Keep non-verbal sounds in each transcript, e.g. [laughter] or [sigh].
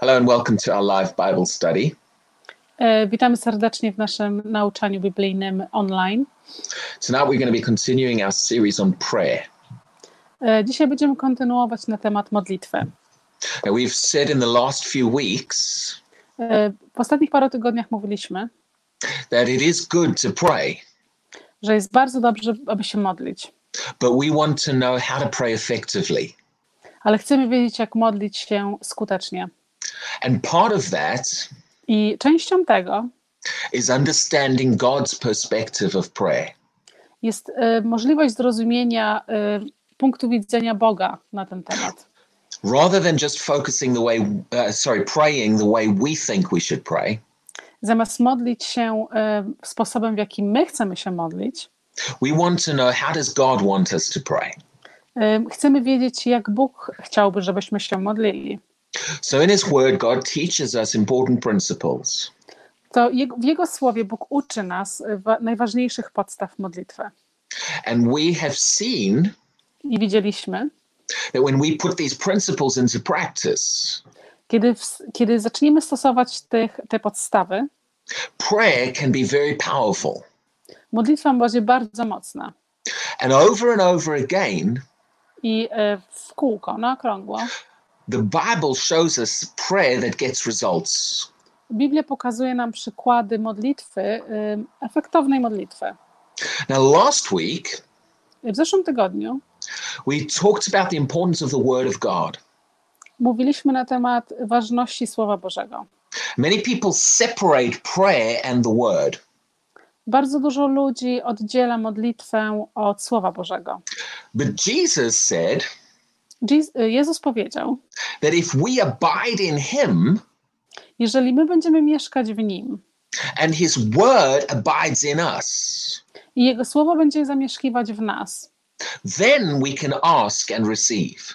Hello and welcome to our live Bible study. E, Witamy serdecznie w naszym nauczaniu biblijnym online. Tonight we're going to be continuing our series on prayer. E, Dzisiaj będziemy kontynuować na temat modlitwy. Now, we've said in the last few weeks E, W ostatnich paru tygodniach mówiliśmy, that it is good to pray, że jest bardzo dobrze, aby się modlić, but we want to know how to pray effectively. ale chcemy wiedzieć, jak modlić się skutecznie. And part of that I częścią tego is understanding God's perspective of prayer. jest e, możliwość zrozumienia e, punktu widzenia Boga na ten temat. Rather than just focusing the way, uh, sorry, praying the way we think we should pray, Zamiast modlić się e, sposobem, w jaki my chcemy się modlić, we want to know how does God want us to pray. e, chcemy wiedzieć, jak Bóg chciałby, żebyśmy się modlili. So in His Word, God teaches us important principles. to w Jego słowie Bóg uczy nas wa- najważniejszych podstaw modlitwy. And we have seen I widzieliśmy, that when we put these principles into practice, kiedy, w, kiedy zaczniemy stosować tych, te podstawy, prayer can be very powerful. modlitwa będzie bardzo mocna. And over and over again, I e, w kółko, na okrągło, the Bible shows us prayer that gets results. Biblia pokazuje nam przykłady modlitwy, efektownej modlitwy. Now, last week, W zeszłym tygodniu we talked about the importance of the Word of God. mówiliśmy na temat ważności Słowa Bożego. Many people separate prayer and the Word. Bardzo dużo ludzi oddziela modlitwę od Słowa Bożego. But Jesus said Jezus- Jezus powiedział, that if we abide in Him jeżeli my będziemy mieszkać w Nim, and His Word abides in us, i Jego słowo będzie zamieszkiwać w nas, then we can ask and receive.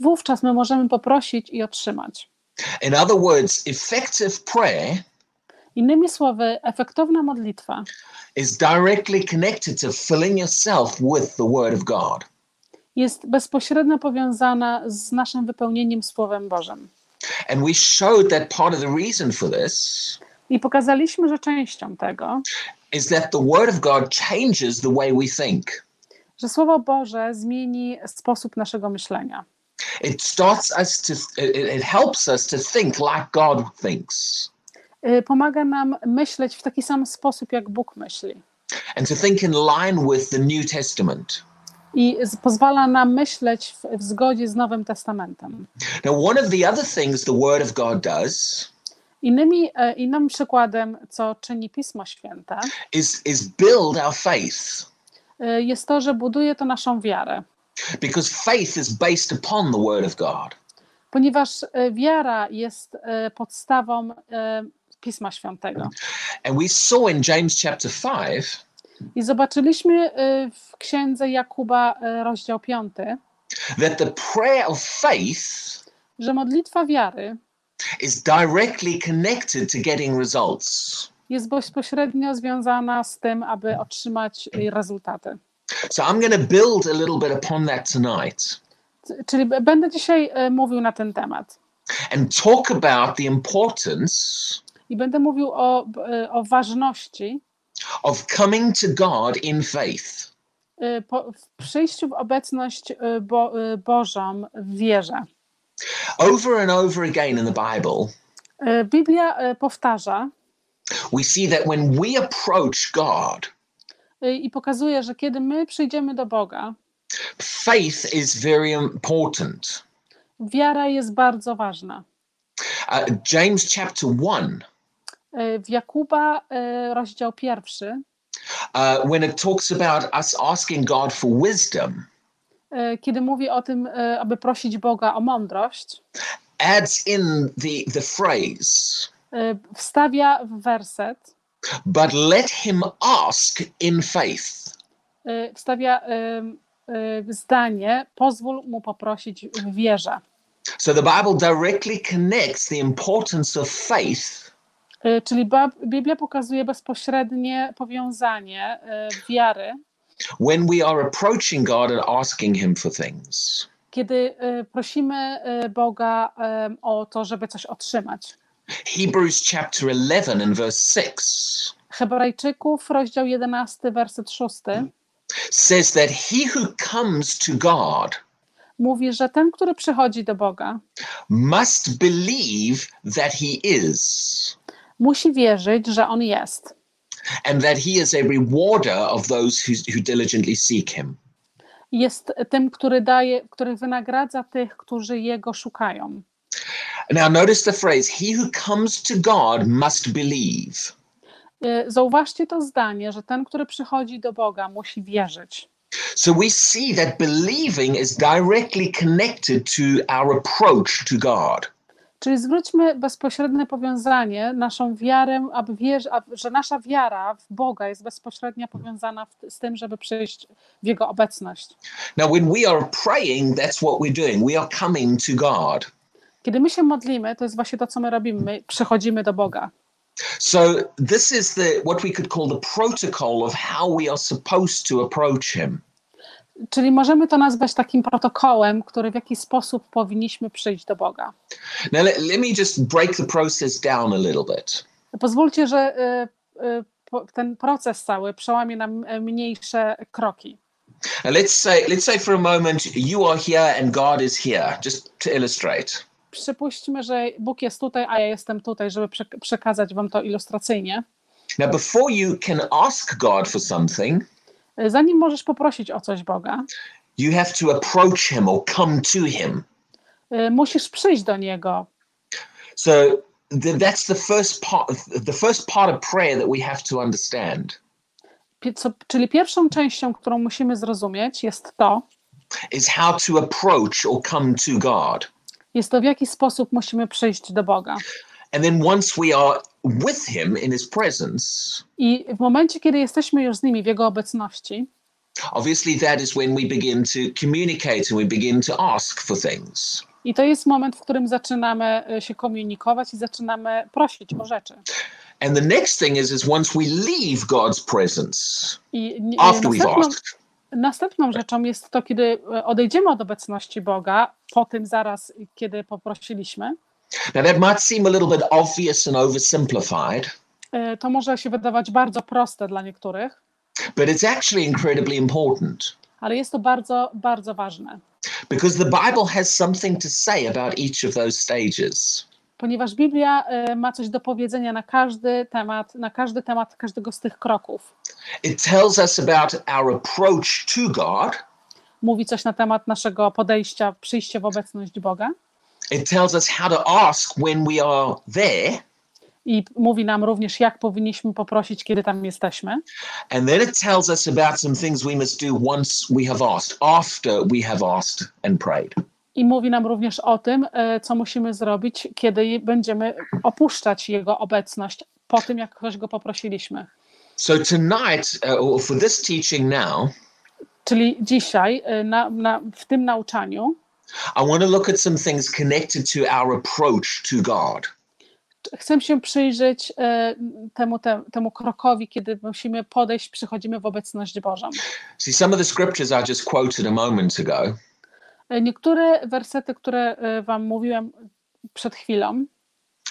wówczas my możemy poprosić i otrzymać. In other words, effective prayer Innymi słowy, efektowna modlitwa is directly connected to filling yourself with the Word of God. Jest bezpośrednio powiązana z naszym wypełnieniem Słowem Bożym. And we showed that part of the reason for this I pokazaliśmy, że częścią tego, is that the Word of God changes the way we think. że Słowo Boże zmieni sposób naszego myślenia. It starts us to, it, helps us to think like God thinks Y, Pomaga nam myśleć w taki sam sposób, jak Bóg myśli. and to think in line with the New Testament. I pozwala nam myśleć w, w zgodzie z Nowym Testamentem. Now, one of the other things the Word of God does Innymi, e, innym przykładem, co czyni Pismo Święte, is, is build our faith y, jest to, że buduje to naszą wiarę. because faith is based upon the Word of God. ponieważ e, wiara jest e, podstawą e, Pisma Świętego. And we saw in James chapter 5 I zobaczyliśmy e, w księdze Jakuba, e, rozdział 5, that the prayer of faith że modlitwa wiary is directly connected to getting results. jest bezpośrednio związana z tym, aby otrzymać e, rezultaty. So I'm going to build a little bit upon that tonight Czyli będę dzisiaj mówił na ten temat. and talk about the importance I będę mówił o, o ważności of coming to God in faith. e, po, w przyjściu w obecność e, Bo, e, Bożą w wierze. Over and over again in the Bible, Biblia powtarza, we see that when we approach God, y, i pokazuje, że kiedy my przyjdziemy do Boga, faith is very important. wiara jest bardzo ważna. Uh, James chapter 1, Y, W Jakuba y, rozdział pierwszy, uh, when it talks about us asking God for wisdom, y, kiedy mówi o tym, aby prosić Boga o mądrość, adds in the, the phrase, wstawia w werset, but let him ask in faith. wstawia zdanie, pozwól mu poprosić w wierze. So the Bible directly connects the importance of faith Czyli Ba- Biblia pokazuje bezpośrednie powiązanie y, wiary, when we are approaching God and asking him for things. kiedy e, prosimy e, Boga e, o to, żeby coś otrzymać. Hebrews chapter 11 and verse 6 Hebrajczyków, rozdział 11, werset 6 says that he who comes to God mówi, że ten, który przychodzi do Boga, must believe that he is musi wierzyć, że On jest and that he is a rewarder of those who, who diligently seek him. jest tym, który daje, który wynagradza tych, którzy Jego szukają. Now, notice the phrase, he who comes to God must believe. Y, Zauważcie to zdanie, że ten, który przychodzi do Boga, musi wierzyć. So we see that believing is directly connected to our approach to God. Czyli zwróćmy bezpośrednie powiązanie, naszą wiarę, aby wierz, że nasza wiara w Boga jest bezpośrednio powiązana z tym, żeby przyjść w Jego obecność. Now, when we are praying, that's what we're doing. We are coming to God. Kiedy my się modlimy, to jest właśnie to, co my robimy. My przychodzimy do Boga. So this is the what we could call the protocol of how we are supposed to approach him. Czyli możemy to nazwać takim protokołem, który w jakiś sposób powinniśmy przyjść do Boga. Now let, let me just break the process down a little bit. Pozwólcie, że y, y, ten proces cały przełamie nam e, mniejsze kroki. Now let's say let's say for a moment you are here and God is here, just to illustrate. Przypuśćmy, że Bóg jest tutaj, a ja jestem tutaj, żeby przek- przekazać Wam to ilustracyjnie. Now before you can ask God for something, Zanim możesz poprosić o coś Boga, you have to approach him or come to him. y, musisz przyjść do Niego. So th- that's the first part the first part of prayer that we have to understand. Co, czyli pierwszą częścią, którą musimy zrozumieć, jest to, is how to approach or come to God. jest to w jaki sposób musimy przyjść do Boga. And then once we are with him in his presence, I w momencie, kiedy jesteśmy już z nimi w Jego obecności, obviously that is when we begin to communicate and we begin to ask for things. i to jest moment, w którym zaczynamy y, się komunikować i zaczynamy prosić o rzeczy. And the next thing is is once we leave God's presence I after we've asked, następną rzeczą jest to, kiedy y, odejdziemy od obecności Boga, po tym zaraz, kiedy poprosiliśmy, now that might seem a little bit obvious and oversimplified, y, to może się wydawać bardzo proste dla niektórych, but it's actually incredibly important ale jest to bardzo, bardzo ważne. because the Bible has something to say about each of those stages. ponieważ Biblia y, ma coś do powiedzenia na każdy temat, na każdy temat każdego z tych kroków. It tells us about our approach to God. Mówi coś na temat naszego podejścia, przyjścia w obecność Boga It tells us how to ask when we are there. i mówi nam również, jak powinniśmy poprosić, kiedy tam jesteśmy. And then it tells us about some things we must do once we have asked, after we have asked and prayed. I mówi nam również o tym, y, co musimy zrobić, kiedy będziemy opuszczać Jego obecność po tym, jak ktoś Go poprosiliśmy. So tonight, uh, or for this teaching now, Czyli dzisiaj, y, na, na, w tym nauczaniu, I want to look at some things connected to our approach to God. chcę się przyjrzeć e, temu, te, temu krokowi, kiedy musimy podejść, przychodzimy w obecność Bożą. See, some of the scriptures I just quoted a moment ago, E, Niektóre wersety, które e, Wam mówiłem przed chwilą,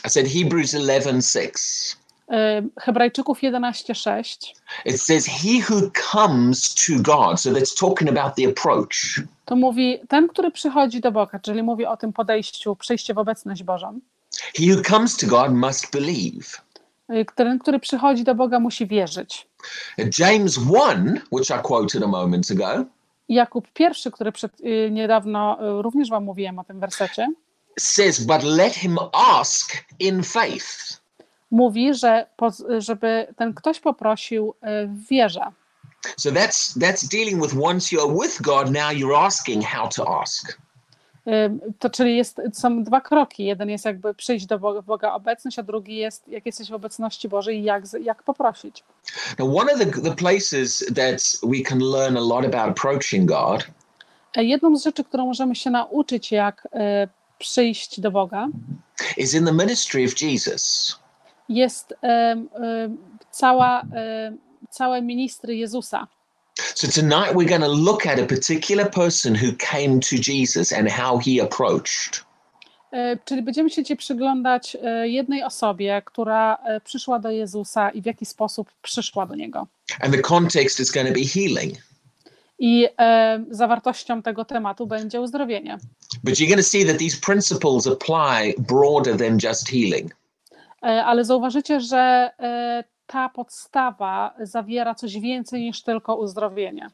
I said Hebrews 11:6. E, Hebrajczyków 11:6, It says, He who comes to God. So that's talking about the approach. to mówi ten, który przychodzi do Boga, czyli mówi o tym podejściu, przyjście w obecność Bożą. He who comes to God must believe. E, Ten, który przychodzi do Boga, musi wierzyć. James 1, which I quoted a moment ago, Jakub pierwszy, który przed, e, niedawno również Wam mówiłem o tym wersecie, says, But let him ask in faith. Mówi, że żeby ten ktoś poprosił e, w wierze. So that's that's dealing with once you're with God, now you're asking how to ask. Ym, To czyli jest, są dwa kroki. Jeden jest jakby przyjść do Boga, Boga obecność, a drugi jest, jak jesteś w obecności Bożej, jak, z- jak poprosić. Now, one of the, the places that we can learn a lot about approaching God E, Jedną z rzeczy, którą możemy się nauczyć, jak e, przyjść do Boga, is in the ministry of Jesus. Jest cała, całe ministry Jezusa. So tonight we're going to look at a particular person who came to Jesus and how he approached. E, Czyli będziemy się dzisiaj przyglądać e, jednej osobie, która e, przyszła do Jezusa i w jaki sposób przyszła do Niego. And the context is going to be healing. I e, zawartością tego tematu będzie uzdrowienie. But you're going to see that these principles apply broader than just healing. E, Ale zauważycie, że e, ta podstawa zawiera coś więcej niż tylko uzdrowienie.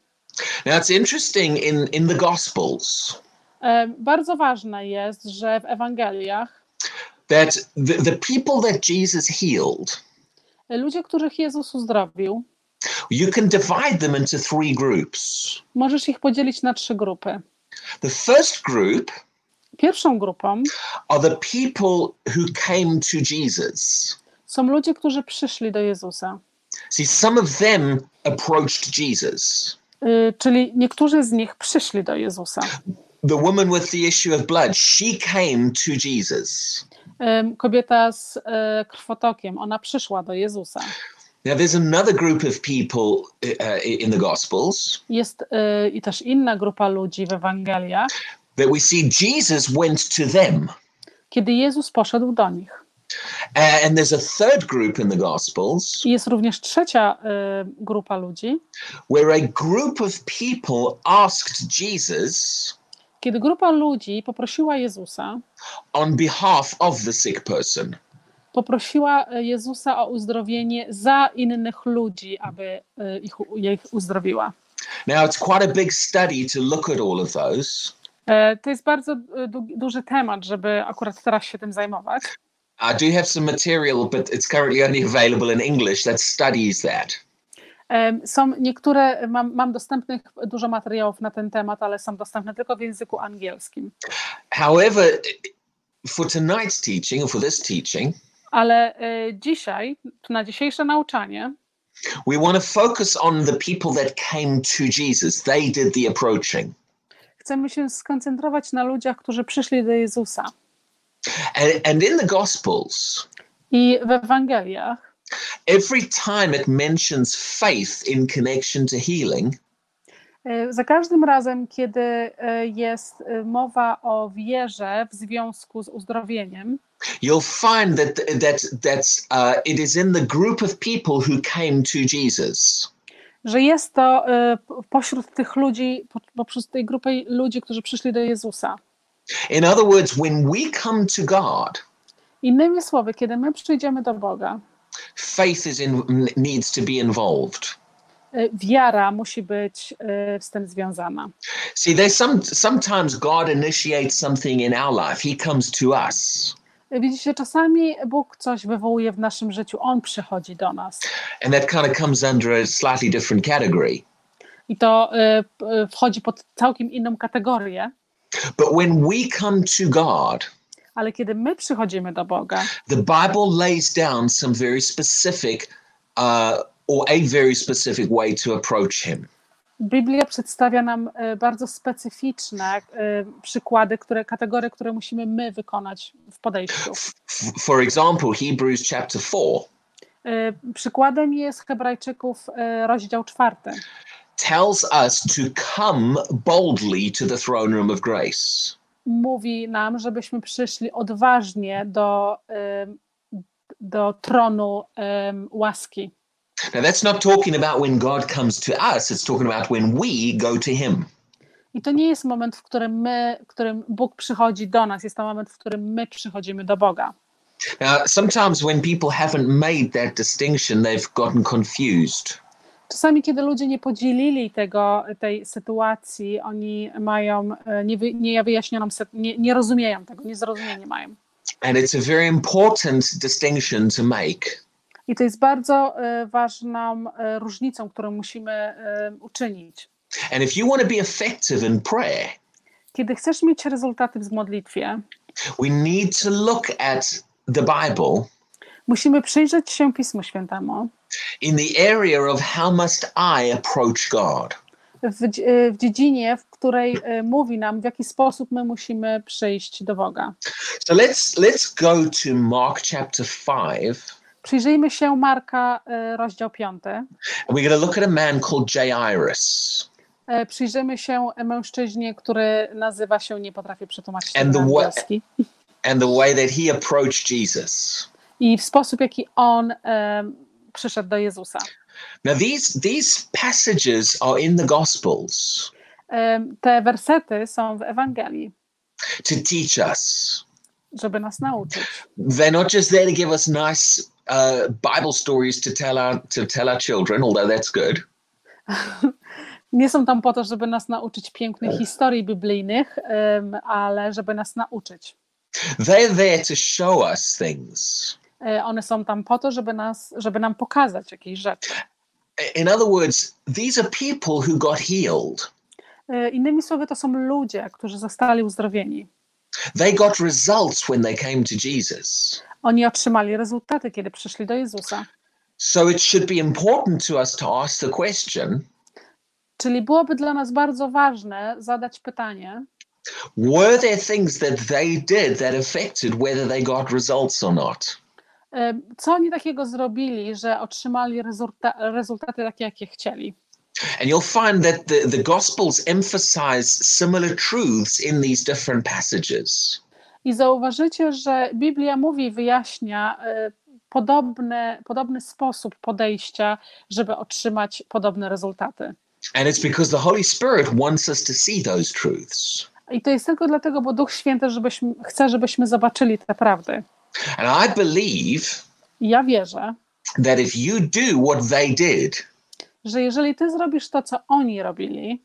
Now it's interesting in, in the Gospels E, Bardzo ważne jest, że w Ewangeliach that the, the people that Jesus healed, ludzie, których Jezus uzdrowił, you can divide them into three groups. możesz ich podzielić na trzy grupy. The first group Pierwszą grupą are the people who came to Jesus. są ludzie, którzy przyszli do Jezusa. See, some of them approached Jesus. Y, Czyli niektórzy z nich przyszli do Jezusa. The woman with the issue of blood, she came to Jesus. Ym, Kobieta z e, krwotokiem, ona przyszła do Jezusa. Now, there's another group of people uh, in the Gospels Jest y, i też inna grupa ludzi w Ewangeliach, that we see Jesus went to them. kiedy Jezus poszedł do nich. And there's a third group in the Gospels jest również trzecia y, grupa ludzi, where a group of people asked Jesus kiedy grupa ludzi poprosiła Jezusa, on behalf of the sick person. poprosiła y, Jezusa o uzdrowienie za innych ludzi, aby y, ich, ich uzdrowiła. Now, it's quite a big study to look at all of those. E, To jest bardzo y, du- duży temat, żeby akurat teraz się tym zajmować. I do have some material, but it's currently only available in English that studies that. Są niektóre, mam, mam dostępnych dużo materiałów na ten temat, ale są dostępne tylko w języku angielskim. However, for tonight's teaching, or for this teaching, Ale e, dzisiaj, na dzisiejsze nauczanie, we want to focus on the people that came to Jesus. They did the approaching. Chcemy się skoncentrować na ludziach, którzy przyszli do Jezusa. And, and in the Gospels, I w Ewangeliach, every time it mentions faith in connection to healing, e, za każdym razem, kiedy e, jest e, mowa o wierze w związku z uzdrowieniem, you'll find that that that's uh, it is in the group of people who came to Jesus. Że jest to po- pośród tych ludzi, po- pośród tej grupy ludzi, którzy przyszli do Jezusa. In other words, when we come to God, Innymi słowy, kiedy my przyjdziemy do Boga, faith is in needs to be involved. e, wiara musi być e, z tym związana. See, there's some sometimes God initiates something in our life. He comes to us. Widzicie, czasami Bóg coś wywołuje w naszym życiu, On przychodzi do nas. And that kind of comes under a slightly different category. I to p- e, wchodzi pod całkiem inną kategorię, But when we come to God, ale kiedy my przychodzimy do Boga, the Bible lays down some very specific uh, or a very specific way to approach Him. Biblia przedstawia nam e, bardzo specyficzne e, przykłady, które, kategorie, które musimy my wykonać w podejściu. For example, Hebrews chapter 4 E, Przykładem jest Hebrajczyków rozdział czwarty. tells us to come boldly to the throne room of grace. Mówi nam, żebyśmy przyszli odważnie do, do tronu łaski. Now, that's not talking about when God comes to us, it's talking about when we go to Him. I to nie jest moment, w którym my, w którym Bóg przychodzi do nas, jest to moment, w którym my przychodzimy do Boga. Now, sometimes when people haven't made that distinction, they've gotten confused. Czasami, kiedy ludzie nie podzielili tego, tej sytuacji, oni mają niewy- niewyjaśnioną, syt- nie, nie rozumieją tego, niezrozumienie mają. And it's a very important distinction to make. I to jest bardzo e, ważną e, różnicą, którą musimy e, uczynić. And if you want to be effective in prayer, Kiedy chcesz mieć rezultaty w modlitwie, we need to look at the Bible musimy przyjrzeć się Pismu Świętemu in the area of how must I approach God. w, w dziedzinie, w której mówi nam, w jaki sposób my musimy przyjść do Boga. So let's let's go to Mark chapter 5 Przyjrzyjmy się Marka, e, rozdział 5. And we're going to look at a man called Jairus. E, Przyjrzymy się mężczyźnie, który nazywa się, nie potrafię przetłumaczyć And the wa- angielski. and the way that he approached Jesus. I w sposób, jaki on e, przyszedł do Jezusa. Now, these, these passages are in the Gospels E, Te wersety są w Ewangelii, to teach us. żeby nas nauczyć. They're not just there to give us nice uh, Bible stories to tell our to tell our children, although that's good. [laughs] Nie są tam po to, żeby nas nauczyć pięknych historii biblijnych, em, ale żeby nas nauczyć. They're there to show us things. E, One są tam po to, żeby, nas, żeby nam pokazać jakieś rzeczy. In other words, these are people who got healed. E, Innymi słowy, to są ludzie, którzy zostali uzdrowieni. They got results when they came to Jesus. Oni otrzymali rezultaty, kiedy przyszli do Jezusa. So it should be important to us to ask the question Czyli byłoby dla nas bardzo ważne zadać pytanie, were there things that they did that affected whether they got results or not? co oni takiego zrobili, że otrzymali rezulta- rezultaty takie, jakie chcieli. And you'll find that the, the Gospels emphasize similar truths in these different passages. I zauważycie, że Biblia mówi, wyjaśnia e, podobne, podobny sposób podejścia, żeby otrzymać podobne rezultaty. And it's because the Holy Spirit wants us to see those truths. I to jest tylko dlatego, bo Duch Święty żebyśmy, chce, żebyśmy zobaczyli te prawdy. And I believe ja wierzę, that if you do what they did, że jeżeli ty zrobisz to, co oni robili,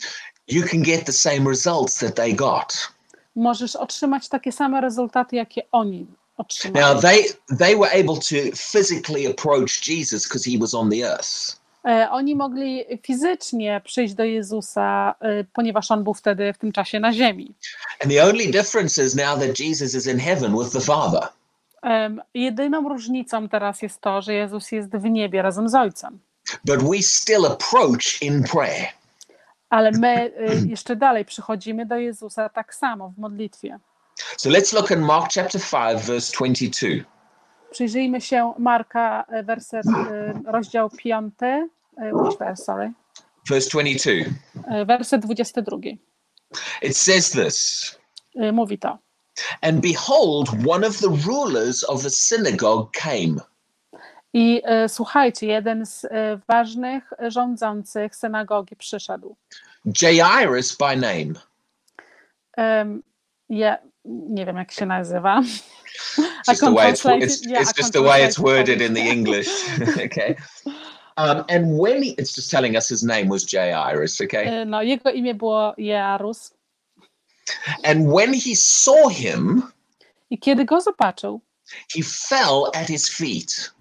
you can get the same results that they got. możesz otrzymać takie same rezultaty, jakie oni otrzymali. Now they they were able to physically approach Jesus because he was on the earth. E, Oni mogli fizycznie przyjść do Jezusa, e, ponieważ on był wtedy w tym czasie na ziemi. And the only difference is now that Jesus is in heaven with the Father. Jedyną różnicą teraz jest to, że Jezus jest w niebie razem z Ojcem. But we still approach in prayer. Ale my e, jeszcze dalej przychodzimy do Jezusa tak samo w modlitwie. So let's look at Mark chapter 5 verse 22. Przyjrzyjmy się Marka, e, werset, e, rozdział 5, e, which verse, sorry, Verse 22. E, werset 22. It says this, Mówi to. and behold one of the rulers of the synagogue came. I e, słuchajcie, jeden z e, ważnych rządzących synagogi przyszedł. Jairus by name. Em, ja nie wiem, jak się nazywa. It's [laughs] just the way it's, it's, yeah, it's just the way it's worded in the. English. [laughs] [laughs] okay. Um, and when he, it's just telling us his name was Jairus, okay? E, No, jego imię było Jearus. And when he saw him, I kiedy go zobaczył, he fell at his feet.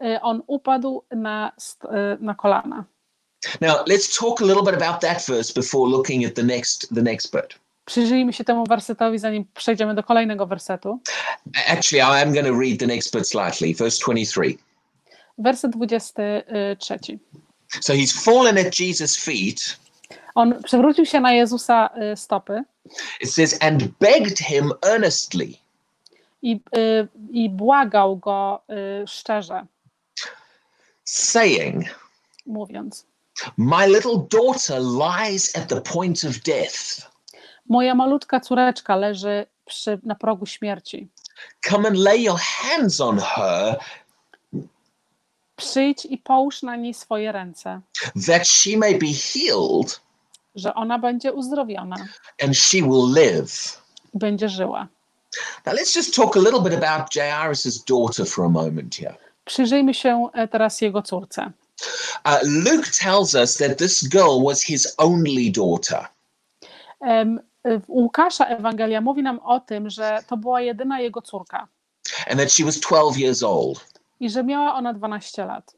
E, on upadł na, e, na kolana. Now let's talk a little bit about that verse before looking at the next the next bit. Przyjrzyjmy się temu wersetowi, zanim przejdziemy do kolejnego wersetu. Actually, I am going to read the next bit slightly. Verse 23. Werset 23. So he's fallen at Jesus' feet. On przewrócił się na Jezusa e, stopy It says, and begged him earnestly. i, e, i błagał go e, szczerze, saying, mówiąc: My little daughter lies at the point of death. Moja malutka córeczka leży przy, na progu śmierci. Come and lay your hands on her Przyjdź i połóż na niej swoje ręce, that she may be healed że ona będzie uzdrowiona and she will live. będzie żyła. Now let's just talk a little bit about Jairus' daughter for a moment here. Przyjrzyjmy się e, teraz jego córce. Uh, Luke tells us that this girl was his only daughter. W Łukasza Ewangelia mówi nam o tym, że to była jedyna jego córka and that she was 12 years old. i że miała ona 12 lat.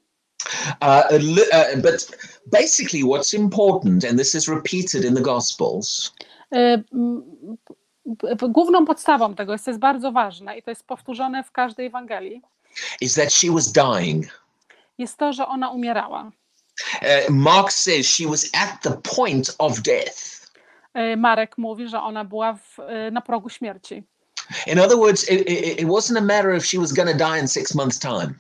Uh, uh, but basically, what's important, and this is repeated in the Gospels, E, Główną podstawą tego jest, jest bardzo ważne i to jest powtórzone w każdej Ewangelii, is that she was dying. jest to, że ona umierała. Uh, Mark says she was at the point of death. E, Marek mówi, że ona była w, e, na progu śmierci. In other words, it, it, it wasn't a matter of she was going to die in six months' time.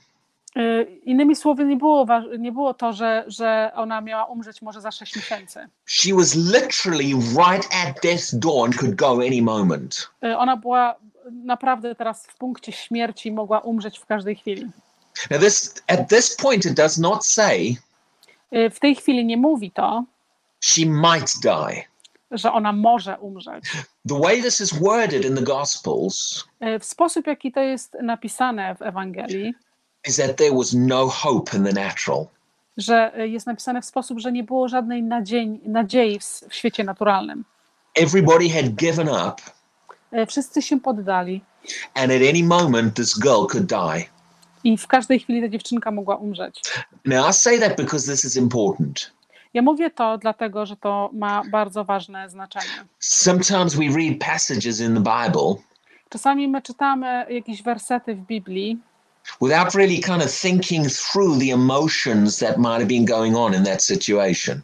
Y, Innymi słowy, nie było, nie było to, że, że ona miała umrzeć może za 6 miesięcy. She was literally right at death's door and could go any moment. Ona była naprawdę teraz w punkcie śmierci mogła umrzeć w każdej chwili. Now, this at this point, it does not say Y, W tej chwili nie mówi to, she might die. że ona może umrzeć. The way this is worded in the Gospels Y, W sposób, jaki to jest napisane w Ewangelii, is that there was no hope in the natural. że y, jest napisane w sposób, że nie było żadnej nadziei, nadziei w, w świecie naturalnym. Everybody had given up, Wszyscy się poddali and at any moment, this girl could die. i w każdej chwili ta dziewczynka mogła umrzeć. Now, I say that because this is important. Ja mówię to dlatego, że to ma bardzo ważne znaczenie. Sometimes we read passages in the Bible Czasami my czytamy jakieś wersety w Biblii without really kind of thinking through the emotions that might have been going on in that situation.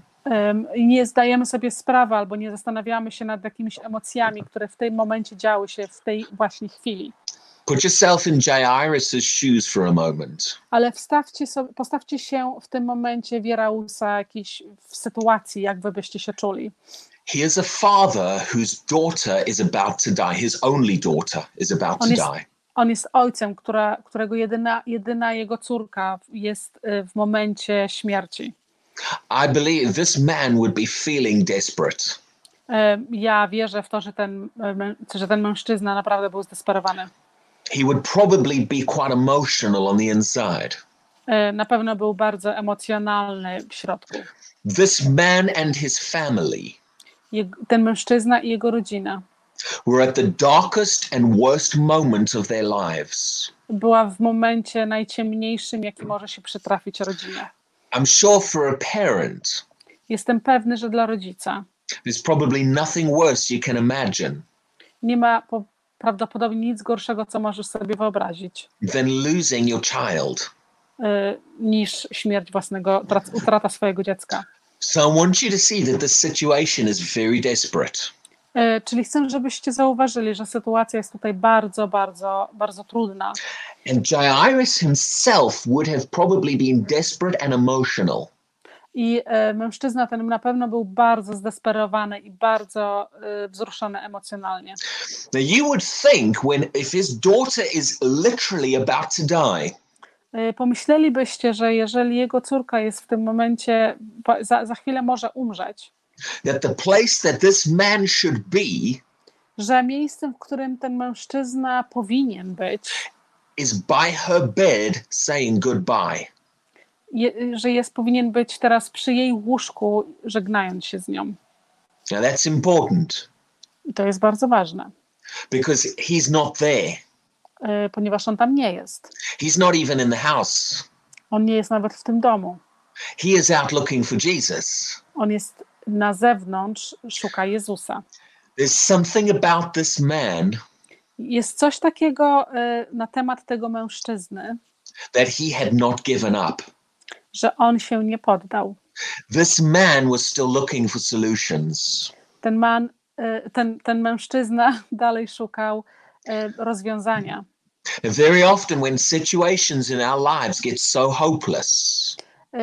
I nie zdajemy sobie sprawy albo nie zastanawiamy się nad jakimiś emocjami, które w tym momencie działy się w tej właśnie chwili. Put yourself in Jairus' shoes for a moment. Ale wstawcie sobie, postawcie się w tym momencie Wierausa jakiejś w sytuacji, jak wy byście się czuli. Here's a father whose daughter is about to die. His only daughter is about to On jest, die. on jest ojcem, która, którego jedyna, jedyna jego córka jest y, w momencie śmierci. I believe this man would be feeling desperate. Ja wierzę w to, że ten, e, że ten mężczyzna naprawdę był zdesperowany. He would probably be quite emotional on the inside. E, Na pewno był bardzo emocjonalny w środku. This man and his family Ten mężczyzna i jego rodzina were at the darkest and worst moment of their lives. była w momencie najciemniejszym, jaki może się przytrafić rodzinie. I'm sure for a parent, Jestem pewny, że dla rodzica there's probably nothing worse you can imagine nie ma po, prawdopodobnie nic gorszego, co możesz sobie wyobrazić, than losing your child. y, niż śmierć własnego, utrata swojego dziecka. So I want you to see that this situation is very desperate. Y, Czyli chcę, żebyście zauważyli, że sytuacja jest tutaj bardzo, bardzo, bardzo trudna. And Jairus himself would have probably been desperate and emotional. I y, mężczyzna ten na pewno był bardzo zdesperowany i bardzo y, wzruszony emocjonalnie. Now you would think when if his daughter is literally about to die, Y, Pomyślelibyście, że jeżeli jego córka jest w tym momencie, za, za chwilę może umrzeć, that the place that this man should be że miejscem, w którym ten mężczyzna powinien być, is by her bed saying goodbye. je, że jest powinien być teraz przy jej łóżku, żegnając się z nią. Now that's important I to jest bardzo ważne, because he's not there. y, ponieważ on tam nie jest. He's not even in the house. On nie jest nawet w tym domu. He is out looking for Jesus. On jest na zewnątrz, szuka Jezusa. There's something about this man Jest coś takiego y, na temat tego mężczyzny, that he had not given up. że on się nie poddał. This man was still looking for solutions. Ten, man, y, ten, ten mężczyzna [laughs] dalej szukał y, rozwiązania. Very often, when situations in our lives get so hopeless,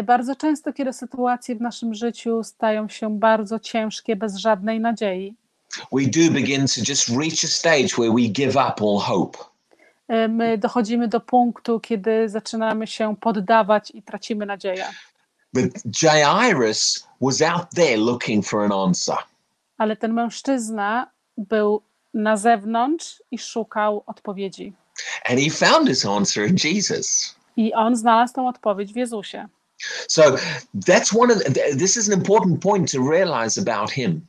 Bardzo często, kiedy sytuacje w naszym życiu stają się bardzo ciężkie, bez żadnej nadziei, we do begin to just reach a stage where we give up all hope. y, my dochodzimy do punktu, kiedy zaczynamy się poddawać i tracimy nadzieję. But Jairus was out there looking for an answer. Ale ten mężczyzna był na zewnątrz i szukał odpowiedzi. And he found his answer in Jesus. I on znalazł tą odpowiedź w Jezusie. So that's one of the, this is an important point to realize about him.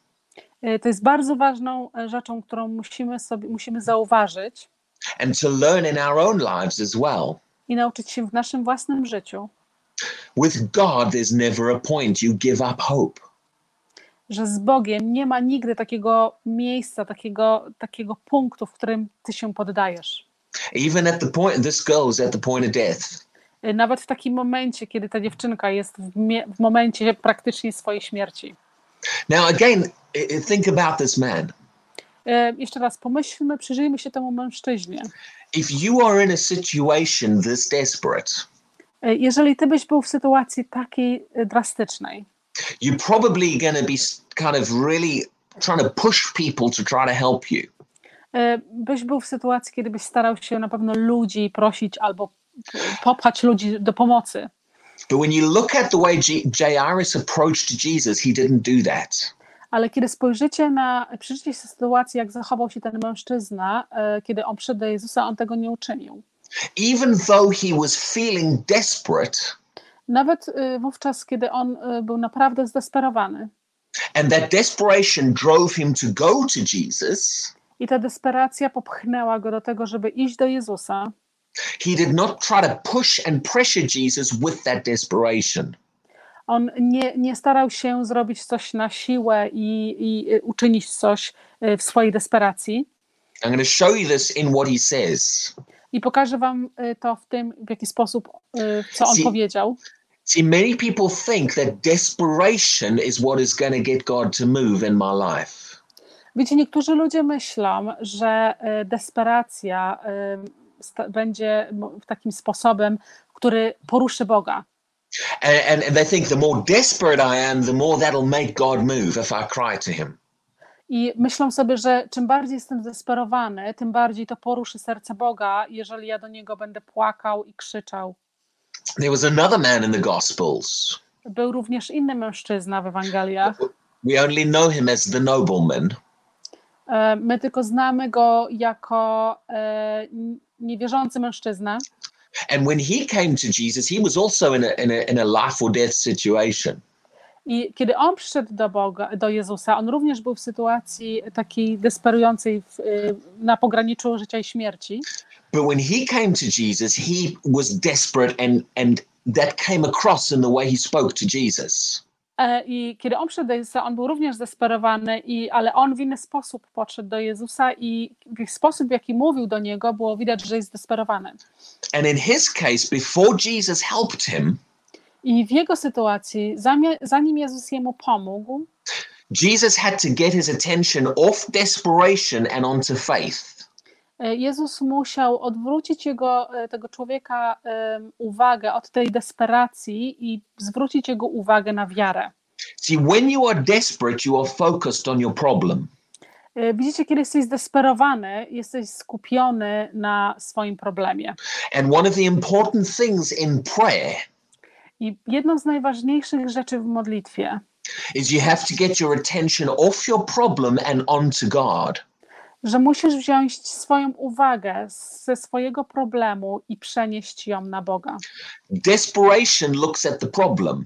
Y, To jest bardzo ważną e, rzeczą, którą musimy sobie musimy zauważyć and to learn in our own lives as well. i nauczyć się w naszym własnym życiu, With God, there's never a point you give up hope. że z Bogiem nie ma nigdy takiego miejsca, takiego, takiego punktu, w którym ty się poddajesz. Even at the point, this at the point of death. Y, Nawet w takim momencie, kiedy ta dziewczynka jest w, w momencie praktycznie swojej śmierci. Now, again, think about this man. Y, Jeszcze raz pomyślmy, przyjrzyjmy się temu mężczyźnie. If you are in a situation this desperate, E, Jeżeli ty byś był w sytuacji takiej e, drastycznej, you're probably going to be kind of really trying to push people to try to help you. e, byś był w sytuacji, kiedy byś starał się na pewno ludzi prosić albo popchać ludzi do pomocy. But when you look at the way G- Jairus approached Jesus, he didn't do that. Ale kiedy spojrzycie na, przyjrzycie się sytuacji, jak zachował się ten mężczyzna, e, kiedy on przyszedł do Jezusa, on tego nie uczynił. Even though he was feeling desperate Nawet e, wówczas, kiedy on e, był naprawdę zdesperowany and that desperation drove him to go to Jesus, i ta desperacja popchnęła go do tego, żeby iść do Jezusa, he did not try to push and pressure Jesus with that desperation. on nie, nie starał się zrobić coś na siłę i, i e, uczynić coś e, w swojej desperacji. I'm going to show you this in what he says. I pokażę wam e, to w tym, w jaki sposób, co on See- powiedział. See, many people think that desperation is what is going to get God to move in my life. Wiecie, niektórzy ludzie myślą, że desperacja będzie takim sposobem, który poruszy Boga. And, they think the more desperate I am, the more that'll make God move if I cry to him. I myślą sobie, że czym bardziej jestem zdesperowany, tym bardziej to poruszy serce Boga, jeżeli ja do Niego będę płakał i krzyczał. There was another man in the Gospels. Był również inny mężczyzna w Ewangeliach. We only know him as the nobleman. E, My tylko znamy go jako e, niewierzący mężczyzna. And when he came to Jesus, he was also in a, in a, in a life or death situation. I kiedy on przyszedł do Boga, do Jezusa, on również był w sytuacji takiej desperującej w, y, na pograniczu życia i śmierci. But when he came to Jesus, he was desperate, and, and that came across in the way he spoke to Jesus. E, I kiedy on przyszedł do Jezusa, on był również zdesperowany, i, ale on w inny sposób podszedł do Jezusa i w sposób, w jaki mówił do niego, było widać, że jest zdesperowany. And in his case, before Jesus helped him, I w jego sytuacji, zanim Jezus jemu pomógł, Jesus had to get his attention off desperation and onto faith. E, Jezus musiał odwrócić jego, e, tego człowieka uwagę od tej desperacji i zwrócić jego uwagę na wiarę. See, when you are desperate, you are focused on your problem. E, Widzicie, kiedy jesteś zdesperowany, jesteś skupiony na swoim problemie. And one of the important things in prayer I jedną z najważniejszych rzeczy w modlitwie is you have to get your attention off your problem and onto God. Że musisz wziąć swoją uwagę ze swojego problemu i przenieść ją na Boga. Desperation looks at the problem.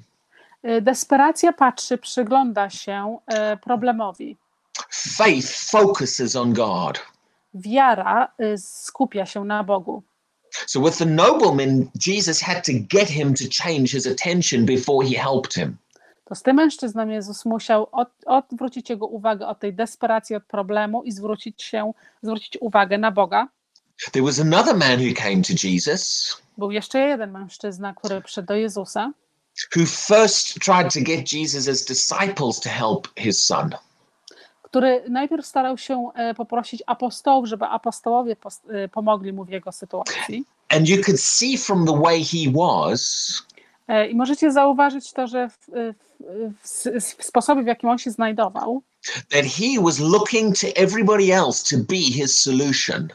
Y, Desperacja patrzy, przygląda się e, problemowi. Faith focuses on God. Wiara y, skupia się na Bogu. So with the nobleman, Jesus had to get him to change his attention before he helped him. To z tym mężczyzną Jezus musiał od, odwrócić jego uwagę od tej desperacji, od problemu i zwrócić się, zwrócić uwagę na Boga. There was another man who came to Jesus Był jeszcze jeden mężczyzna, który przyszedł do Jezusa, who first tried to get Jesus' disciples to help his son. który najpierw starał się e, poprosić apostołów, żeby apostołowie pos- e, pomogli mu w jego sytuacji. And you could see from the way he was I możecie zauważyć to, że w, w, w, sposobie, w jakim on się znajdował, that he was looking to everybody else to be his solution.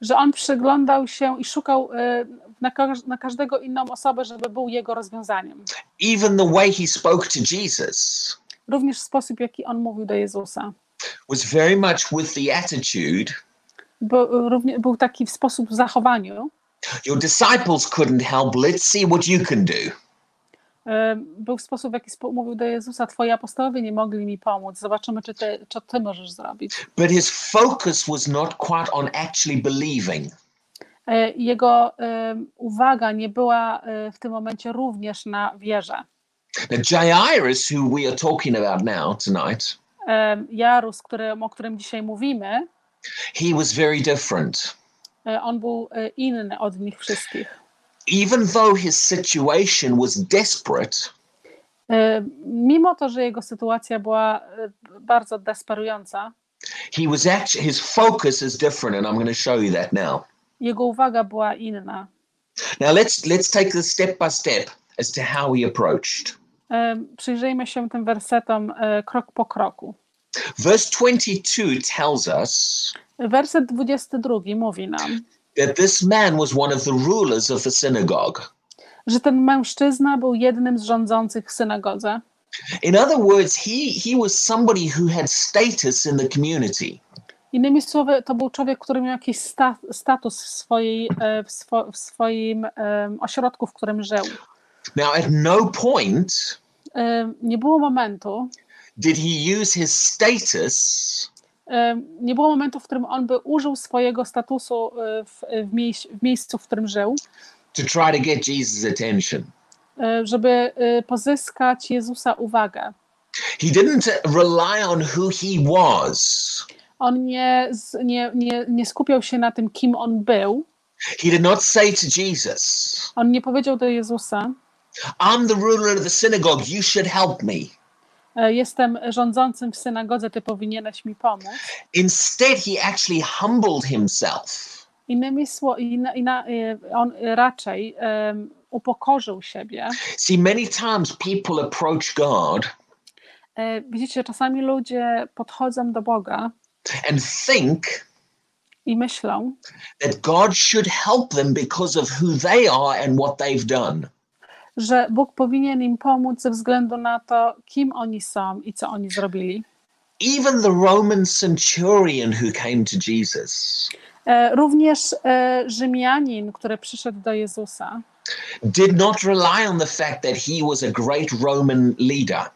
że on przyglądał się i szukał e, na, na każdego inną osobę, żeby był jego rozwiązaniem. Even the way he spoke to Jesus Również sposób, w jaki on mówił do Jezusa. was very much with the attitude Bo, równie, był taki w sposób w zachowaniu. your disciples couldn't help, let's see what you can do. Był sposób, w jaki mówił do Jezusa, twoi apostołowie nie mogli mi pomóc, zobaczymy, czy ty, co ty możesz zrobić. But his focus was not quite on actually believing. E, Jego e, uwaga nie była e, w tym momencie również na wierze. Now, Jairus, who we are talking about now tonight, E, Jarus, który, o którym dzisiaj mówimy, he was very different. e, on był inny od nich wszystkich. Even though his situation was desperate, E, Mimo to, że jego sytuacja była e, bardzo desperująca, he was actually his focus is different, and I'm going to show you that now. jego uwaga była inna. Now let's let's take this step by step as to how he approached. E, Przyjrzyjmy się tym wersetom krok po kroku. Verse 22 tells us Werset 22 mówi nam, that this man was one of the rulers of the synagogue. że ten mężczyzna był jednym z rządzących w synagodze. In other words, he he was somebody who had status in the community. Innymi słowy, to był człowiek, który miał jakiś sta, status w, swojej, e, w, swo, w swoim em, ośrodku, w którym żył. Now, at no point Em, Nie było momentu, did he use his status nie było momentu, w którym on by użył swojego statusu e, w, w, miejsc, w miejscu, w którym żył, to try to get Jesus' attention. e, żeby e, pozyskać Jezusa uwagę. He didn't rely on who he was. On nie, nie, nie, nie skupiał się na tym, kim on był. He did not say to Jesus, On nie powiedział do Jezusa: I'm the ruler of the synagogue, you should help me. E, Jestem rządzącym w synagodze, ty powinieneś mi pomóc. Instead, he actually humbled himself. Innymi słowy, e, on raczej em, upokorzył siebie. See, many times people approach God Widzicie, czasami ludzie podchodzą do Boga and think i myślą, that God should help them because of who they are and what they've done. Że Bóg powinien im pomóc ze względu na to, kim oni są i co oni zrobili. Even the Roman centurion who came to Jesus E, Również e, Rzymianin, który przyszedł do Jezusa, did not rely on the fact that he was a great Roman leader.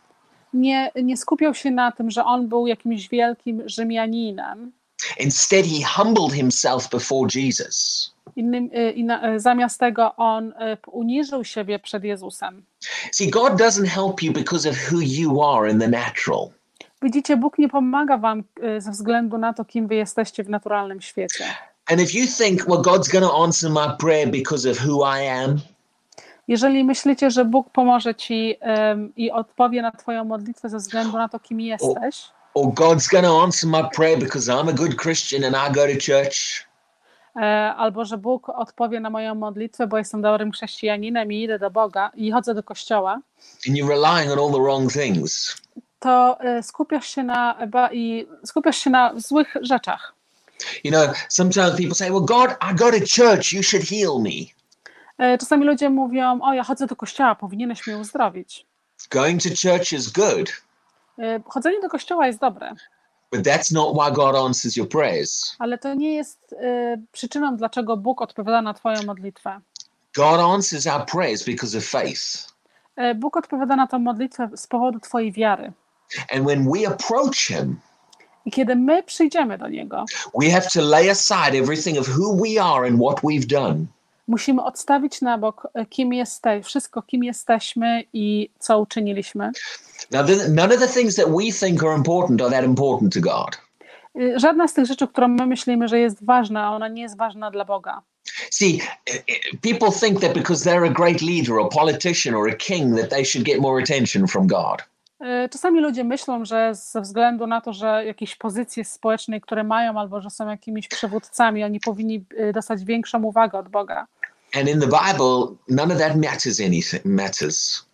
nie, nie skupiał się na tym, że on był jakimś wielkim Rzymianinem. Instead, he humbled himself before Jesus. Innym, e, inna, e, zamiast tego on e, uniżył siebie przed Jezusem. See, God doesn't help you because of who you are in the natural. Widzicie, Bóg nie pomaga wam ze względu na to, kim wy jesteście w naturalnym świecie. And if you think, well, God's going to answer my prayer because of who I am, Jeżeli myślicie, że Bóg pomoże ci em, i odpowie na twoją modlitwę ze względu na to, kim jesteś, or God's going to answer my prayer because I'm a good Christian and I go to church, albo że Bóg odpowie na moją modlitwę, bo jestem dobrym chrześcijaninem i idę do Boga i chodzę do kościoła, and you're relying on all the wrong things. to e, skupiasz się na, i skupiasz się na złych rzeczach. You know, sometimes people say, well, God, I go to church, you should heal me. E, Czasami ludzie mówią, o ja chodzę do kościoła, powinieneś mnie uzdrowić. Going to church is good, E, Chodzenie do kościoła jest dobre, but that's not why God answers your prayers. ale to nie jest e, przyczyną, dlaczego Bóg odpowiada na twoją modlitwę. God answers our prayers because of faith. E, Bóg odpowiada na tę modlitwę z powodu twojej wiary. And when we approach Him, I kiedy my przyjdziemy do Niego, we have to lay aside everything of who we are and what we've done. musimy odstawić na bok, e, kim jesteś, wszystko, kim jesteśmy i co uczyniliśmy. Now, none of the things that we think are important are that important to God. Żadna z tych rzeczy, którą my myślimy, że jest ważna, ona nie jest ważna dla Boga. See, people think that because they're a great leader, or politician, or a king, that they should get more attention from God. Y, Czasami ludzie myślą, że ze względu na to, że jakieś pozycje społeczne, które mają, albo że są jakimiś przywódcami, oni powinni y, dostać większą uwagę od Boga. And in the Bible, none of that matters anything matters.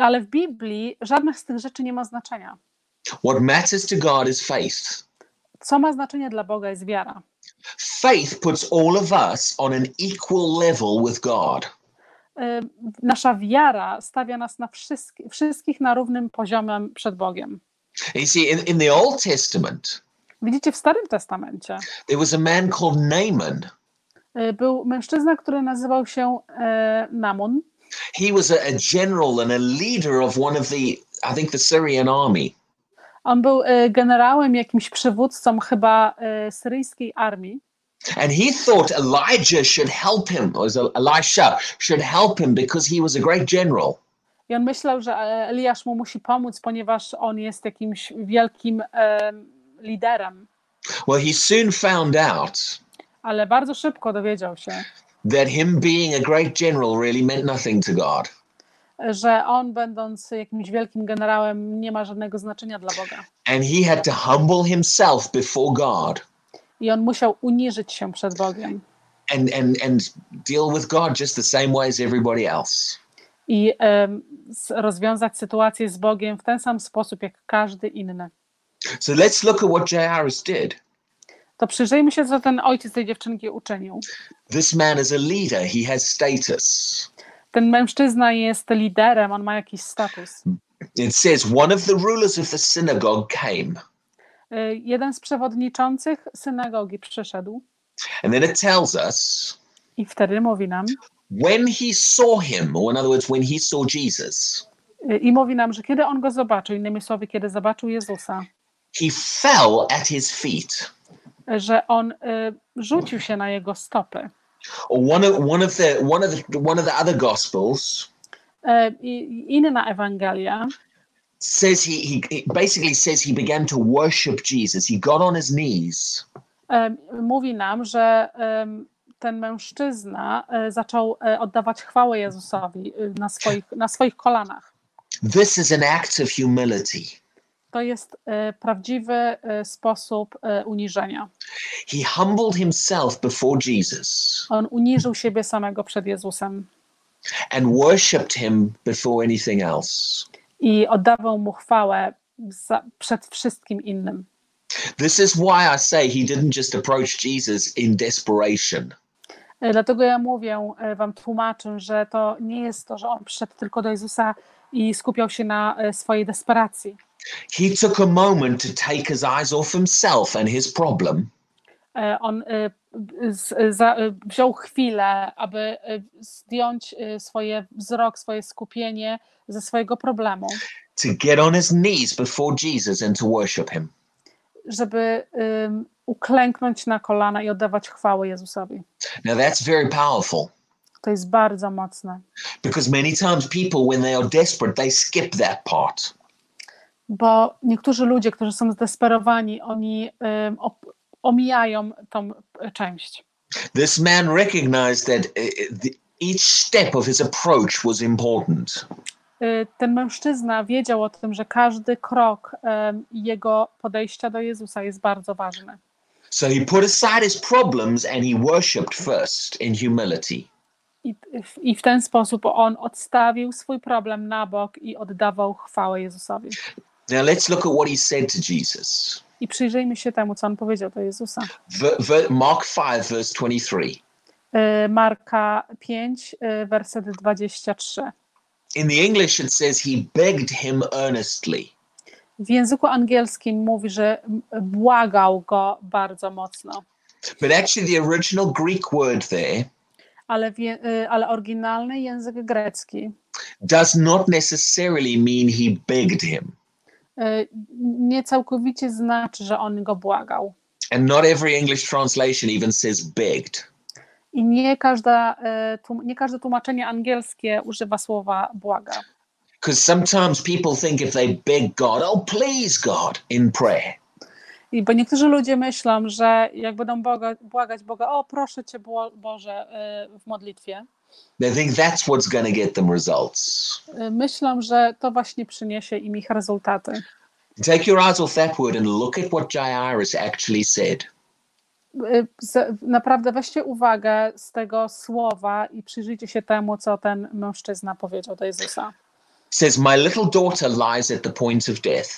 Ale w Biblii żadnych z tych rzeczy nie ma znaczenia. What matters to God is faith. Co ma znaczenie dla Boga jest wiara. Faith puts all of us on an equal level with God. Nasza wiara stawia nas na wszystkich, wszystkich na równym poziomie przed Bogiem. You see, in, in the Old Testament, Widzicie, w Starym Testamencie there was a man called Naaman. y, był mężczyzna, który nazywał się e, Namun. He was a, a general and a leader of one of the, I think, the Syrian army. On był e, generałem, jakimś przywódcą chyba e, syryjskiej armii. And he thought Elijah should help him, or Elisha should help him because he was a great general. I on myślał, że e, Eliasz mu musi pomóc, ponieważ on jest jakimś wielkim e, liderem. Well, he soon found out Ale bardzo szybko dowiedział się, that him being a great general really meant nothing to God. że on, będąc jakimś wielkim generałem, nie ma żadnego znaczenia dla Boga. And he had to humble himself before God. I on musiał uniżyć się przed Bogiem. and and and deal with God just the same way as everybody else. i s- rozwiązać sytuację z Bogiem w ten sam sposób jak każdy inny. So let's look at what Jairus did. To przyjrzyjmy się, co ten ojciec tej dziewczynki uczynił. This man is a leader. He has status. Ten mężczyzna jest liderem, on ma jakiś status. It says one of the rulers of the synagogue came, Y, Jeden z przewodniczących synagogi przyszedł and then it tells us i wtedy mówi nam, when he saw him, or in other words, when he saw Jesus, y, i mówi nam, że kiedy on go zobaczył, innymi słowy, kiedy zobaczył Jezusa, he fell at his feet. Y, że on y, rzucił się na jego stopy. One of one of the one of the one of the other gospels Y, I inna Ewangelia says he, he it basically says he began to worship Jesus. He got on his knees em, mówi nam, że ten mężczyzna e, zaczął e, oddawać chwałę Jezusowi e, na swoich, na swoich kolanach. This is an act of humility. To jest e, prawdziwy e, sposób e, uniżenia. He humbled himself before Jesus On uniżył siebie samego przed Jezusem and worshipped him before anything else. i oddawał mu chwałę za, przed wszystkim innym. This is why I say he didn't just approach Jesus in desperation. Dlatego ja mówię, wam tłumaczę, że to nie jest to, że on przyszedł tylko do Jezusa i skupiał się na swojej desperacji. He took a moment to take his eyes off himself and his problem E, On e, z, za, e, wziął chwilę, aby zdjąć swoje wzrok, swoje skupienie ze swojego problemu, to get on his knees before Jesus and to worship him. żeby em, uklęknąć na kolana i oddawać chwałę Jezusowi. Now that's very powerful To jest bardzo mocne, because many times people, when they are desperate, they skip that part. Bo niektórzy ludzie, którzy są zdesperowani, oni omijają tą e, część. This man recognized that uh, the, each step of his approach was important. Ten mężczyzna wiedział o tym, że każdy krok jego podejścia do Jezusa jest bardzo ważny. So he put aside his problems and he worshipped first in humility. I, I w ten sposób on odstawił swój problem na bok i oddawał chwałę Jezusowi. Now let's look at what he said to Jesus. I przyjrzyjmy się temu, co on powiedział do Jezusa. Mark 5, verse 23. Y, Marka 5, y, werset 23. In the English, it says he begged him earnestly. W języku angielskim mówi, że błagał go bardzo mocno, But actually, the original Greek word there ale, y, ale oryginalny język grecki does not necessarily mean he begged him. Y, nie całkowicie znaczy, że on go błagał. And not every English translation even says begged. I nie, każda, e, nie każde tłumaczenie angielskie używa słowa błaga. Because sometimes people think if they beg God, oh, please, God, in prayer, I bo niektórzy ludzie myślą, że jak będą Boga, błagać Boga, o proszę Cię Bo- Boże e, w modlitwie, they think that's what's going to get them results. e, myślą, że to właśnie przyniesie im ich rezultaty. Take your eyes off that word and look at what Jairus actually said. Z- Naprawdę weźcie uwagę z tego słowa i przyjrzyjcie się temu, co ten mężczyzna powiedział do Jezusa. Says, My little daughter lies at the point of death.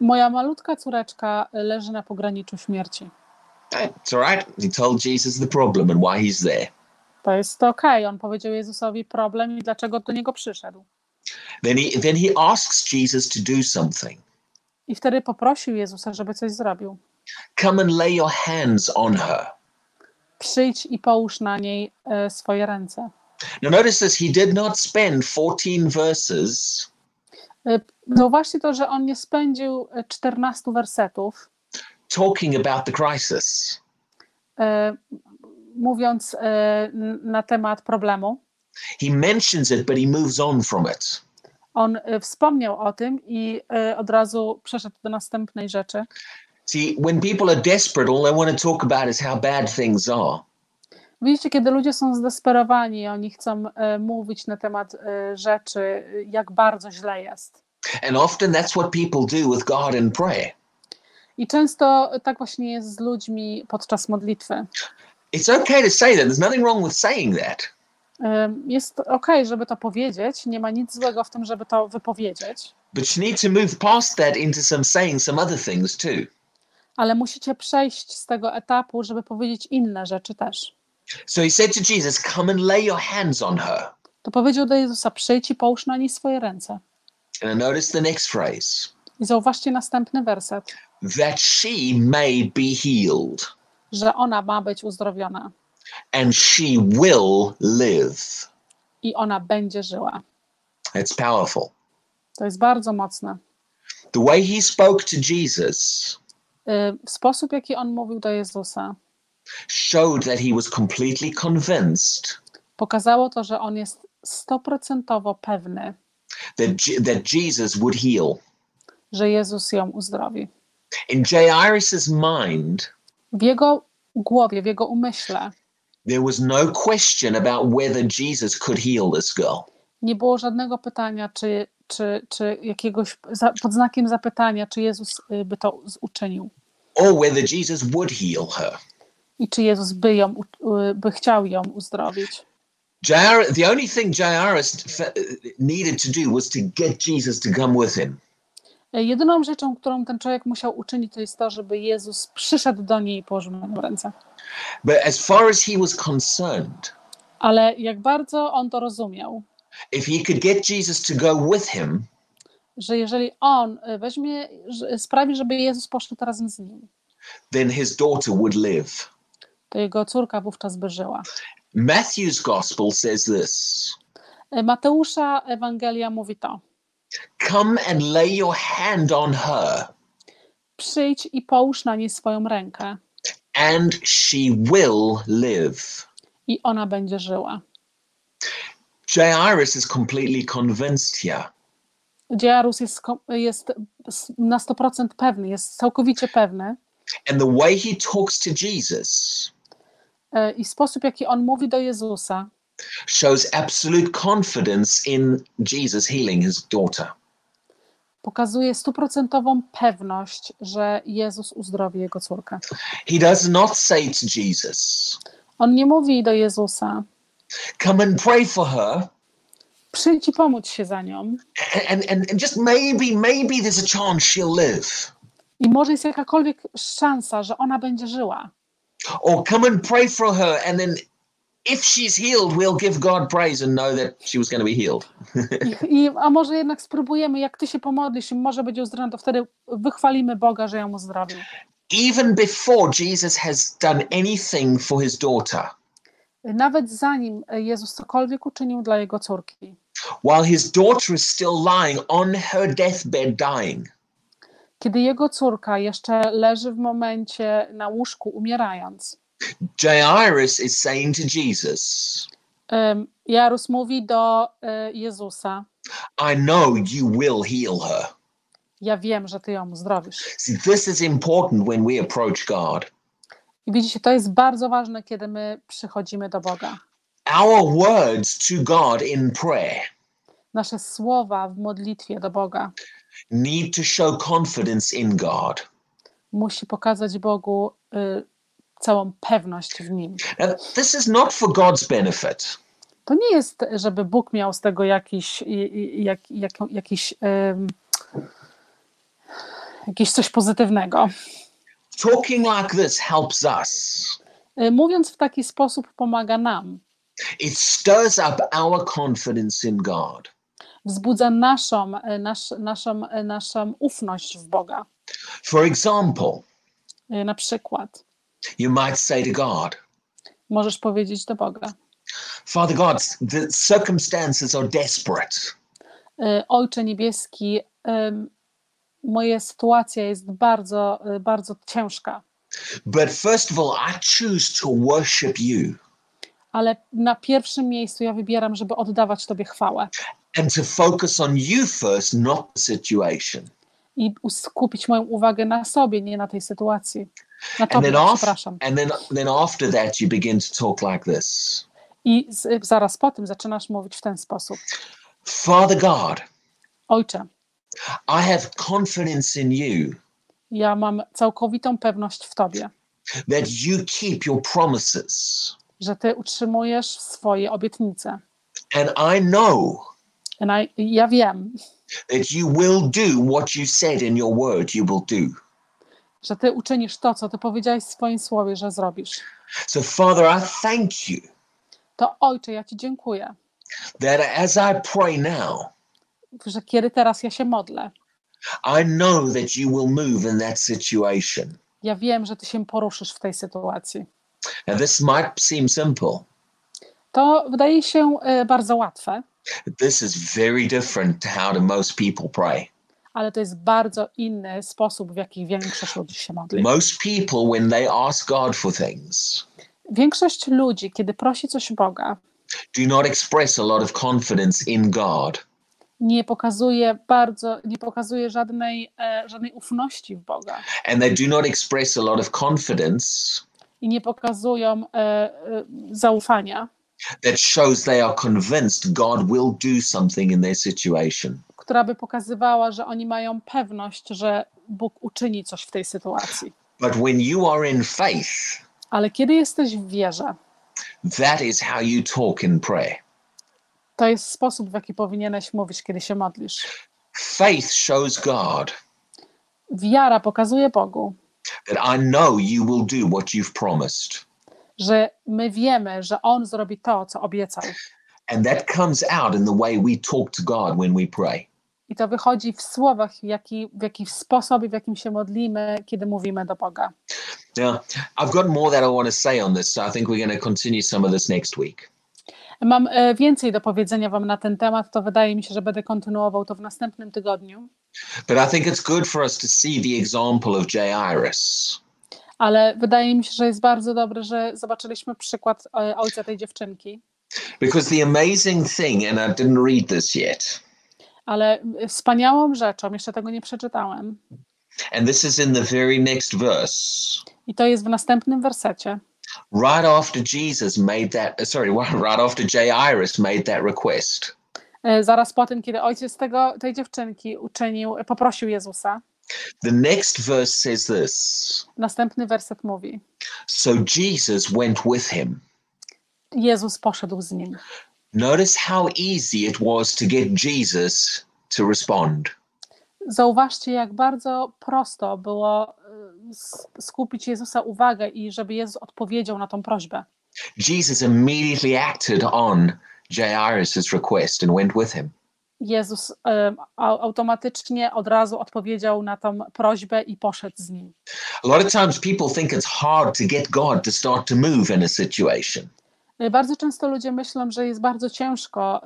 Moja malutka córeczka leży na pograniczu śmierci. It's all right. He told Jesus the problem and why he's there. To jest okej. On powiedział Jezusowi problem i dlaczego do niego przyszedł. Then he then he asks Jesus to do something. I wtedy poprosił Jezusa, żeby coś zrobił. Come and lay your hands on her. Przyjdź i połóż na niej e, swoje ręce. Now notice this, he did not spend 14 verses E, Zauważcie to, że on nie spędził e, 14 wersetów, talking about the crisis. e, mówiąc e, na temat problemu. He mentions it, but he moves on from it. On e, wspomniał o tym i e, od razu przeszedł do następnej rzeczy. See, when people are desperate, all they want to talk about is how bad things are. Widzicie, kiedy ludzie są zdesperowani, oni chcą mówić na temat rzeczy, jak bardzo źle jest. And often that's what people do with God in prayer. I często tak właśnie jest z ludźmi podczas modlitwy. It's okay to say that. There's nothing wrong with saying that. Jest okej, żeby to powiedzieć, nie ma nic złego w tym, żeby to wypowiedzieć, But you need to move past that into some saying some other things too. ale musicie przejść z tego etapu, żeby powiedzieć inne rzeczy też. So he said to Jesus, Come and lay your hands on her. To powiedział do Jezusa: Przyjdź i połóż na niej swoje ręce. And notice the next phrase I zauważcie następny werset, that she may be healed że ona ma być uzdrowiona and she will live. i ona będzie żyła. That's powerful. To jest bardzo mocne. The way he spoke to Jesus Y, W sposób, jaki on mówił do Jezusa, showed that he was completely convinced pokazało to, że on jest stoprocentowo pewny, that, that Jesus would heal. że Jezus ją uzdrowi. In Jairus' mind, W jego głowie, w jego umyśle there was no question about whether Jesus could heal this girl. nie było żadnego pytania, czy, czy, czy jakiegoś pod znakiem zapytania, czy Jezus y, by to uczynił or whether Jesus would heal her. i czy Jezus by, ją, y, by chciał ją uzdrowić. Jair, the only thing Jairus fe- needed to do was to get Jesus to come with him. Y, Jedyną rzeczą, którą ten człowiek musiał uczynić, to jest to, żeby Jezus przyszedł do niej i położył na nią ręce. But as far as he was concerned, Ale jak bardzo on to rozumiał, if he could get Jesus to go with him, że jeżeli on y, weźmie, że- sprawi, żeby Jezus poszedł razem z nim, then his daughter would live. to jego córka wówczas by żyła. Matthew's gospel says this Y, Mateusza Ewangelia mówi to. Come and lay your hand on her, Przyjdź i połóż na niej swoją rękę and she will live. i ona będzie żyła. Jairus is completely convinced here. Jairus jest, jest na 100% pewny, jest całkowicie pewny And the way he talks to Jesus y, i sposób, jaki on mówi do Jezusa, shows absolute confidence in Jesus healing his daughter. pokazuje stuprocentową pewność, że Jezus uzdrowi jego córkę. He does not say to Jesus, On nie mówi do Jezusa, Come and pray for her, przyjdź i pomóż się za nią and, and, and just maybe, maybe there's a chance she'll live. i może jest jakakolwiek szansa, że ona będzie żyła. Or come and pray for her, and then if she's healed, we'll give God praise and know that she was going to be healed. I, a może jednak spróbujemy, jak ty się pomodlisz i może będzie uzdrowiona, to wtedy wychwalimy Boga, że ją uzdrowił. Even before Jesus has done anything for his daughter, Nawet zanim Jezus cokolwiek uczynił dla jego córki, while his daughter is still lying on her deathbed dying, kiedy jego córka jeszcze leży w momencie na łóżku umierając, Jairus is saying to Jesus, em, Jarus mówi do e, Jezusa: I know you will heal her. Ja wiem, że ty ją uzdrowisz. See, this is important when we approach God. I widzicie, to jest bardzo ważne, kiedy my przychodzimy do Boga. Our words to God in prayer Nasze słowa w modlitwie do Boga need to show confidence in God. musi pokazać Bogu y, całą pewność w nim. Now, this is not for God's benefit. To nie jest, żeby Bóg miał z tego jakiś, jak, jak, jakiś, em, jakiś coś pozytywnego. Talking like this helps us. Y, Mówiąc w taki sposób pomaga nam, It stirs up our confidence in God. wzbudza naszą, y, nasz, naszą, y, naszą ufność w Boga. For example, Na przykład you might say to God, możesz powiedzieć do Boga, Father God, the circumstances are desperate. y, Ojcze Niebieski, moja sytuacja jest bardzo, y, bardzo ciężka, But first of all, I choose to worship you ale na pierwszym miejscu ja wybieram, żeby oddawać Tobie chwałę and to focus on you first, not the situation. i skupić moją uwagę na sobie, nie na tej sytuacji. Na And Tobie, then, af- przepraszam. and then, then after that, you begin to talk like this I z, zaraz po tym zaczynasz mówić w ten sposób. Father God, Ojcze, I have confidence in you ja mam całkowitą pewność w Tobie, that you keep your promises. że Ty utrzymujesz swoje obietnice. And I know And I, ja wiem, that you will do what you said in your word you will do. Że Ty uczynisz to, co Ty powiedziałeś w swoim słowie, że zrobisz. So, Father, I thank you To Ojcze, ja Ci dziękuję, that as I pray now, że kiedy teraz ja się modlę, I know that you will move in that situation. ja wiem, że Ty się poruszysz w tej sytuacji. Now, this might seem simple. To wydaje się e, bardzo łatwe, This is very different to how do most people pray. Ale to jest bardzo inny sposób, w jaki większość ludzi się modli. Most people, when they ask God for things, Większość ludzi, kiedy prosi coś Boga, do not express a lot of confidence in God. nie pokazuje bardzo, nie pokazuje żadnej, e, żadnej ufności w Boga And they do not express a lot of confidence i nie pokazują e, e, zaufania, that shows they are convinced God will do something in their situation. Która by pokazywała, że oni mają pewność, że Bóg uczyni coś w tej sytuacji. But when you are in faith, Ale kiedy jesteś w wierze, that is how you talk in prayer. to jest sposób, w jaki powinieneś mówić, kiedy się modlisz. Faith shows God Wiara pokazuje Bogu, that I know you will do what you've promised. że my wiemy, że On zrobi to, co obiecał. And that comes out in the way we talk to God when we pray. I to wychodzi w słowach, w jaki, w jaki sposób, w jakim się modlimy, kiedy mówimy do Boga. Now, I've got more that I want to say on this, so I think we're going to continue some of this next week. Mam e, więcej do powiedzenia Wam na ten temat, to wydaje mi się, że będę kontynuował to w następnym tygodniu. But I think it's good for us to see the example of Jairus. Ale wydaje mi się, że jest bardzo dobre, że zobaczyliśmy przykład e, ojca tej dziewczynki. Because the amazing thing, and I didn't read this yet, Ale wspaniałą rzeczą, jeszcze tego nie przeczytałem, and this is in the very next verse, i to jest w następnym wersecie. right after Jesus made that, sorry, [laughs] right after Jairus made that request, E, Zaraz po tym, kiedy ojciec tego, tej dziewczynki uczynił, poprosił Jezusa, the next verse says this. Następny werset mówi: So Jesus went with him. Jezus poszedł z nim. Notice how easy it was to get Jesus to respond. Zauważcie, jak bardzo prosto było e, skupić Jezusa uwagę i żeby Jezus odpowiedział na tą prośbę. Jesus immediately acted on Jairus' request and went with him. Jezus au- automatycznie od razu odpowiedział na tą prośbę i poszedł z nim. A lot of times people think it's hard to get God to start to move in a situation. E, Bardzo często ludzie myślą, że jest bardzo ciężko,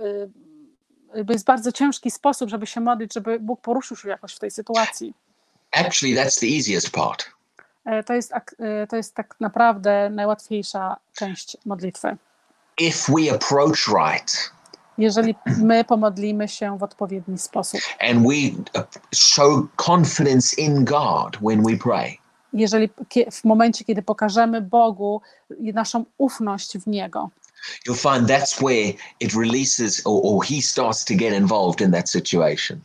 e, jest bardzo ciężki sposób, żeby się modlić, żeby Bóg poruszył się jakoś w tej sytuacji. Actually, that's the easiest part. E, To jest, to jest tak naprawdę najłatwiejsza część modlitwy. If we approach right Jeżeli my pomodlimy się w odpowiedni sposób, and we show confidence in God when we pray, jeżeli w momencie, kiedy pokażemy Bogu naszą ufność w Niego, you'll find that's where it releases or, or he starts to get involved in that situation.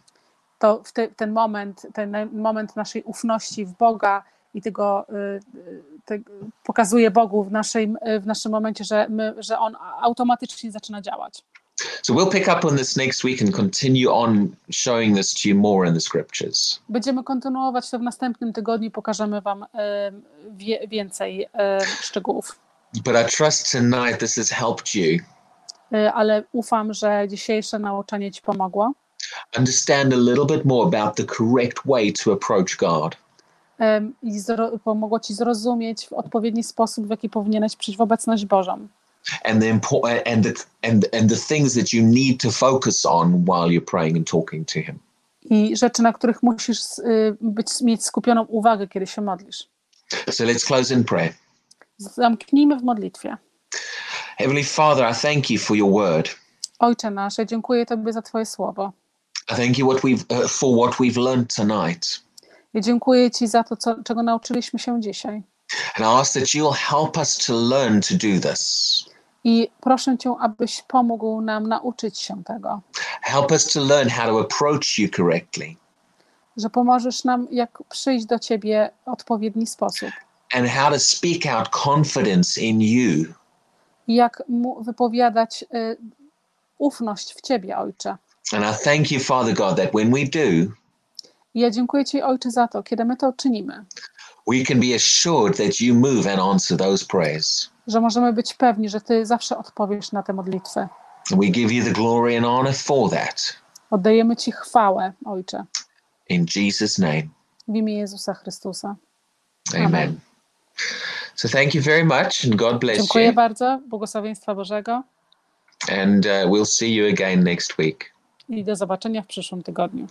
to w te, ten moment, ten moment naszej ufności w Boga i tego y, y, te, pokazuje Bogu w, naszej, w naszym momencie, że, my, że On automatycznie zaczyna działać. So we'll pick up on this next week and continue on showing this to you more in the scriptures. Będziemy kontynuować to w następnym tygodniu pokażemy Wam wie, więcej y, szczegółów. But I trust tonight this has helped you Y, Ale ufam, że dzisiejsze nauczanie Ci pomogło. understand a little bit more about the correct way to approach God. I zro, pomogło Ci zrozumieć w odpowiedni sposób, w jaki powinieneś przyjść w obecność Bożą. And the important and the and and the things that you need to focus on while you're praying and talking to him. I rzeczy, na których musisz y, być, mieć skupioną uwagę, kiedy się modlisz. So let's close in prayer. Zamknijmy w modlitwie. Heavenly Father, I thank you for your word. Ojcze nasz, dziękuję Tobie za Twoje słowo. I thank you what we've uh, for what we've learned tonight. Ja dziękuję Ci za to, co, czego nauczyliśmy się dzisiaj. And I ask that you'll help us to learn to do this. I proszę Cię, abyś pomógł nam nauczyć się tego, Help us to learn how to approach you correctly. że pomożesz nam, jak przyjść do Ciebie w odpowiedni sposób. and how to speak out confidence in you. i jak mu wypowiadać y, ufność w Ciebie, Ojcze. And I thank you, Father God, that when we do, ja dziękuję Ci, Ojcze, za to, kiedy my to czynimy, we can be assured that you move and answer those prayers. Że możemy być pewni, że Ty zawsze odpowiesz na te modlitwy. We give you the glory and honor for that. Oddajemy Ci chwałę, Ojcze, In Jesus' name, w imię Jezusa Chrystusa. amen. Amen. So thank you very much, and God bless Dziękuję you. bardzo, błogosławieństwa Bożego And uh, we'll see you again next week. i do zobaczenia w przyszłym tygodniu.